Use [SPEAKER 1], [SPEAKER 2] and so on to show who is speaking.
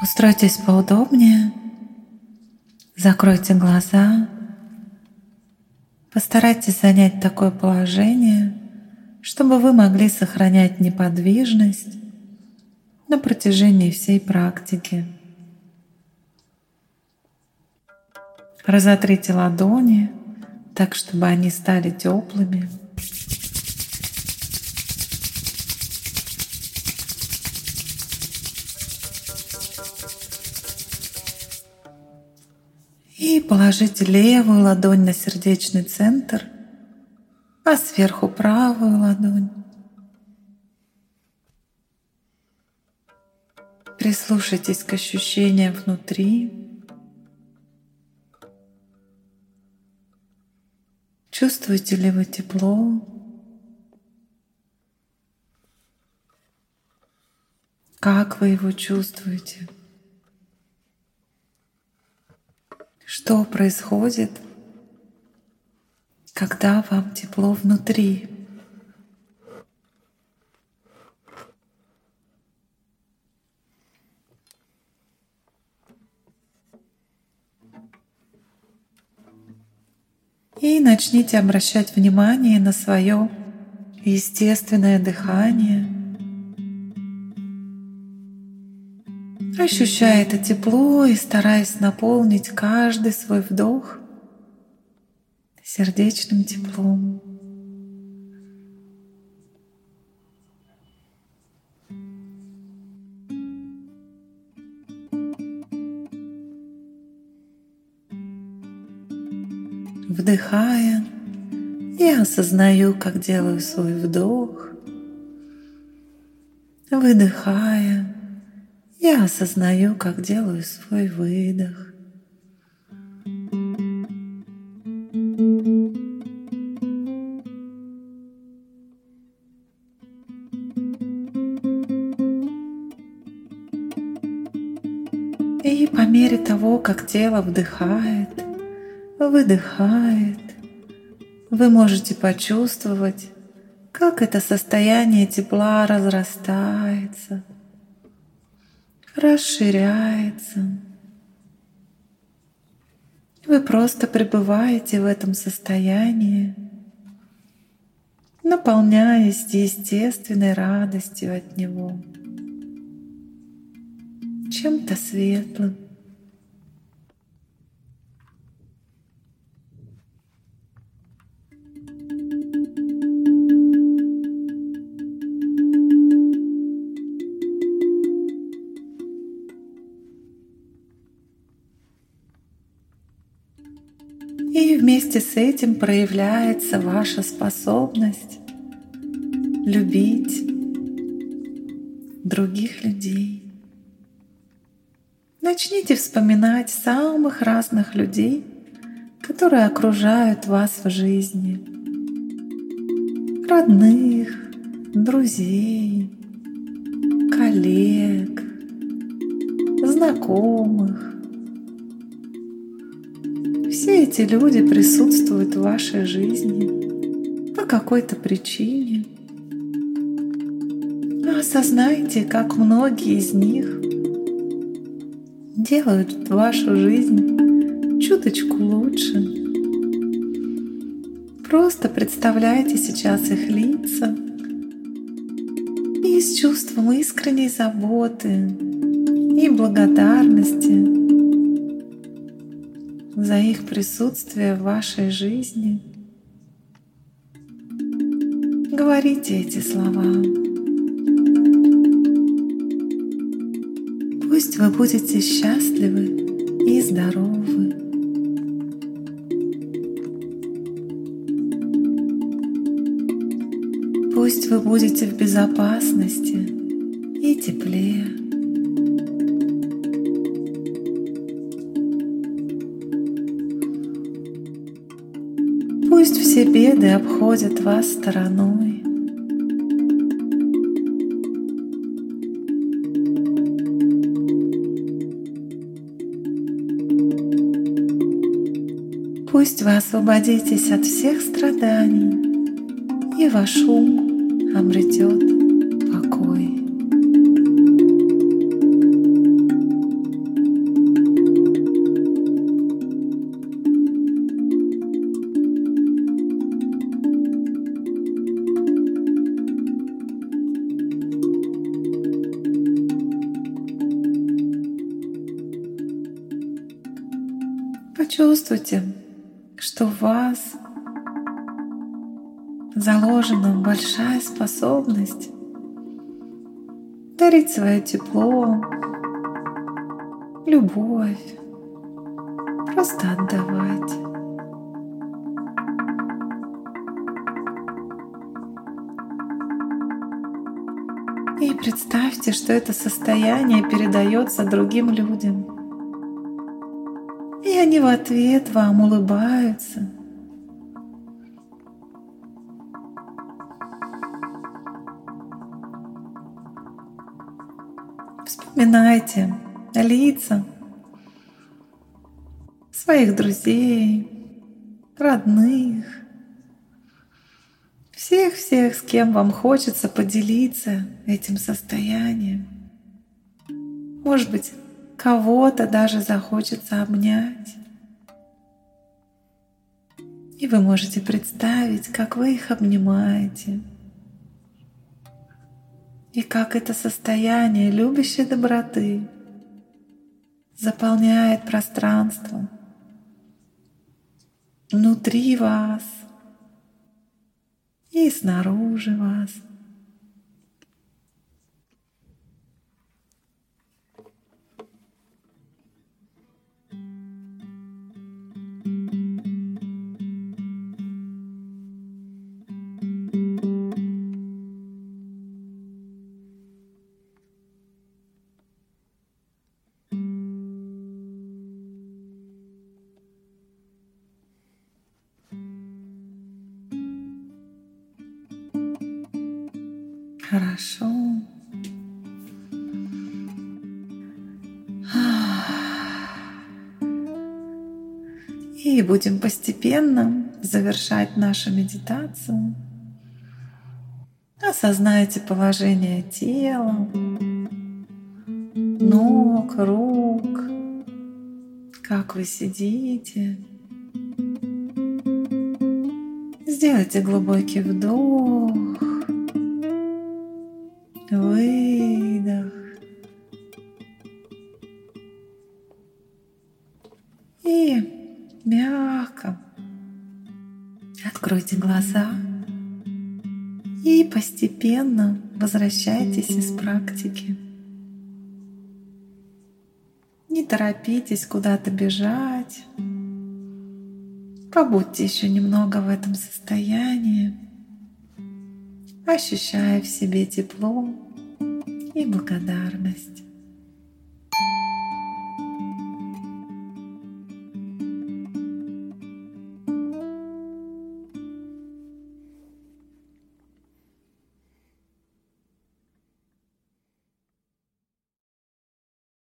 [SPEAKER 1] Устройтесь поудобнее, закройте глаза, постарайтесь занять такое положение, чтобы вы могли сохранять неподвижность на протяжении всей практики. Разотрите ладони так, чтобы они стали теплыми. И положите левую ладонь на сердечный центр, а сверху правую ладонь. Прислушайтесь к ощущениям внутри. Чувствуете ли вы тепло? Как вы его чувствуете? Что происходит, когда вам тепло внутри? И начните обращать внимание на свое естественное дыхание. Ощущая это тепло и стараясь наполнить каждый свой вдох сердечным теплом. Вдыхая, я осознаю, как делаю свой вдох. Выдыхая, я осознаю, как делаю свой выдох. И по мере того, как тело вдыхает, выдыхает, вы можете почувствовать, как это состояние тепла разрастается, расширяется. Вы просто пребываете в этом состоянии, наполняясь естественной радостью от него, чем-то светлым. Вместе с этим проявляется ваша способность любить других людей. Начните вспоминать самых разных людей, которые окружают вас в жизни. Родных, друзей, коллег, знакомых, эти люди присутствуют в вашей жизни по какой-то причине. Осознайте, как многие из них делают вашу жизнь чуточку лучше. Просто представляйте сейчас их лица и с чувством искренней заботы и благодарности за их присутствие в вашей жизни. Говорите эти слова. Пусть вы будете счастливы и здоровы. Пусть вы будете в безопасности и тепле. Все беды обходят вас стороной. Пусть вы освободитесь от всех страданий, и ваш ум обретет Почувствуйте, что в вас заложена большая способность дарить свое тепло, любовь, просто отдавать. И представьте, что это состояние передается другим людям. Они в ответ вам улыбаются. Вспоминайте лица своих друзей, родных, всех-всех, с кем вам хочется поделиться этим состоянием. Может быть, кого-то даже захочется обнять. И вы можете представить, как вы их обнимаете – и как это состояние любящей доброты заполняет пространство внутри вас и снаружи вас – Хорошо. И будем постепенно завершать нашу медитацию. Осознайте положение тела, ног, рук, как вы сидите. Сделайте глубокий вдох выдох. И мягко откройте глаза и постепенно возвращайтесь из практики. Не торопитесь куда-то бежать. Побудьте еще немного в этом состоянии ощущая в себе тепло и благодарность.